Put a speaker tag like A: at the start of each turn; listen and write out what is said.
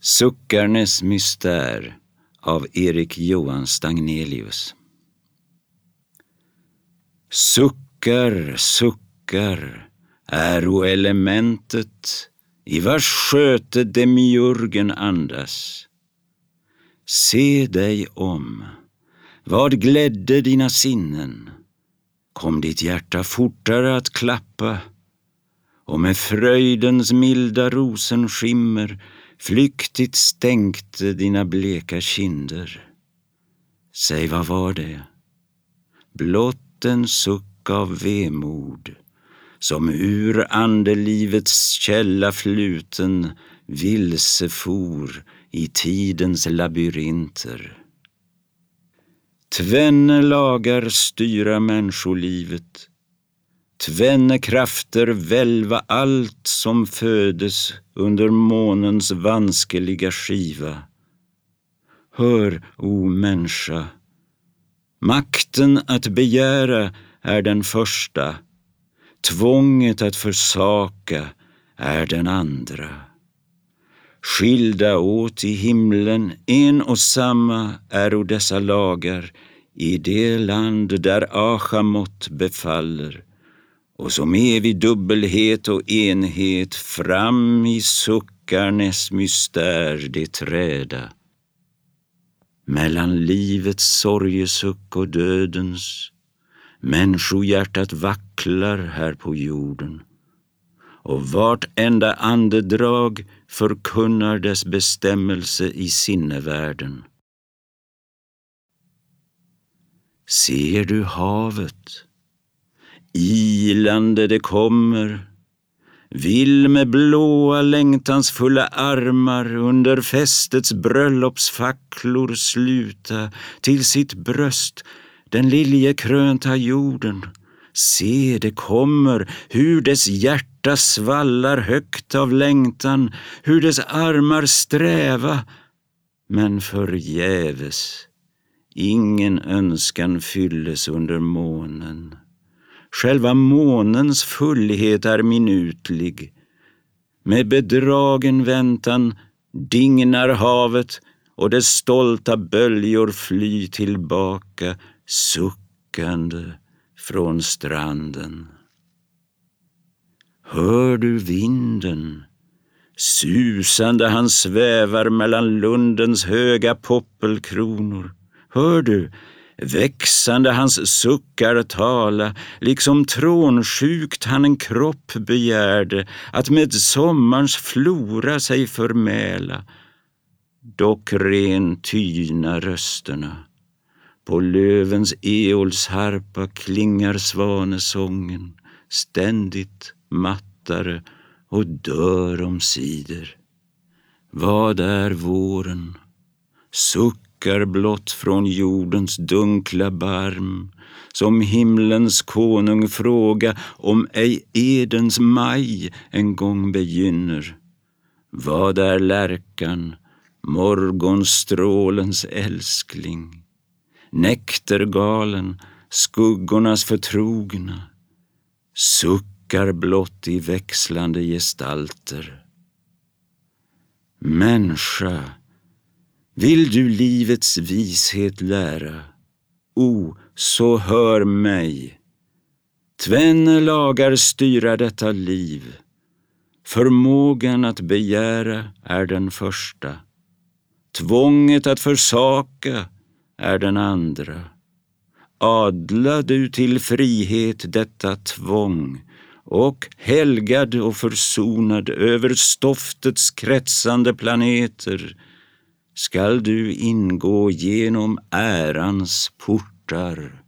A: Suckarnes mystär av Erik Johan Stagnelius. Suckar, suckar, äro elementet i vars sköte demiurgen andas. Se dig om, vad glädde dina sinnen? Kom ditt hjärta fortare att klappa och med fröjdens milda rosenskimmer flyktigt stänkte dina bleka kinder. Säg, vad var det? Blott en suck av vemod som ur andelivets källa fluten vilsefor i tidens labyrinter. Tvenne lagar styra människolivet Tvenne krafter välva allt som födes under månens vanskeliga skiva. Hör, o människa, makten att begära är den första, tvånget att försaka är den andra. Skilda åt i himlen, en och samma äro dessa lagar i det land där Achamot befaller och som evig dubbelhet och enhet fram i suckarnes mystär det träda. Mellan livets sorgesuck och dödens människohjärtat vacklar här på jorden och vart enda andedrag förkunnar dess bestämmelse i sinnevärlden. Ser du havet? Ilande det kommer, vill med blåa längtansfulla armar under fästets bröllopsfacklor sluta till sitt bröst den liljekrönta jorden. Se, det kommer, hur dess hjärta svallar högt av längtan, hur dess armar sträva, men förgäves. Ingen önskan fylles under månen. Själva månens fullhet är minutlig. Med bedragen väntan dignar havet och dess stolta böljor fly tillbaka suckande från stranden. Hör du vinden? Susande han svävar mellan lundens höga poppelkronor. Hör du Växande hans suckar tala, liksom trånsjukt han en kropp begärde att med sommarns flora sig förmäla. Dock ren tyna rösterna. På lövens eolsharpa klingar svanesången ständigt mattare och dör om sidor. Vad är våren? Suck lockar blott från jordens dunkla barm som himlens konung fråga om ej Edens maj en gång begynner. Vad är lärkan, morgonstrålens älskling? Nektergalen, skuggornas förtrogna, suckar blott i växlande gestalter. Människa, vill du livets vishet lära? O, så hör mig. Tvenne lagar styra detta liv. Förmågan att begära är den första. Tvånget att försaka är den andra. Adla du till frihet detta tvång och helgad och försonad över stoftets kretsande planeter skall du ingå genom ärans portar.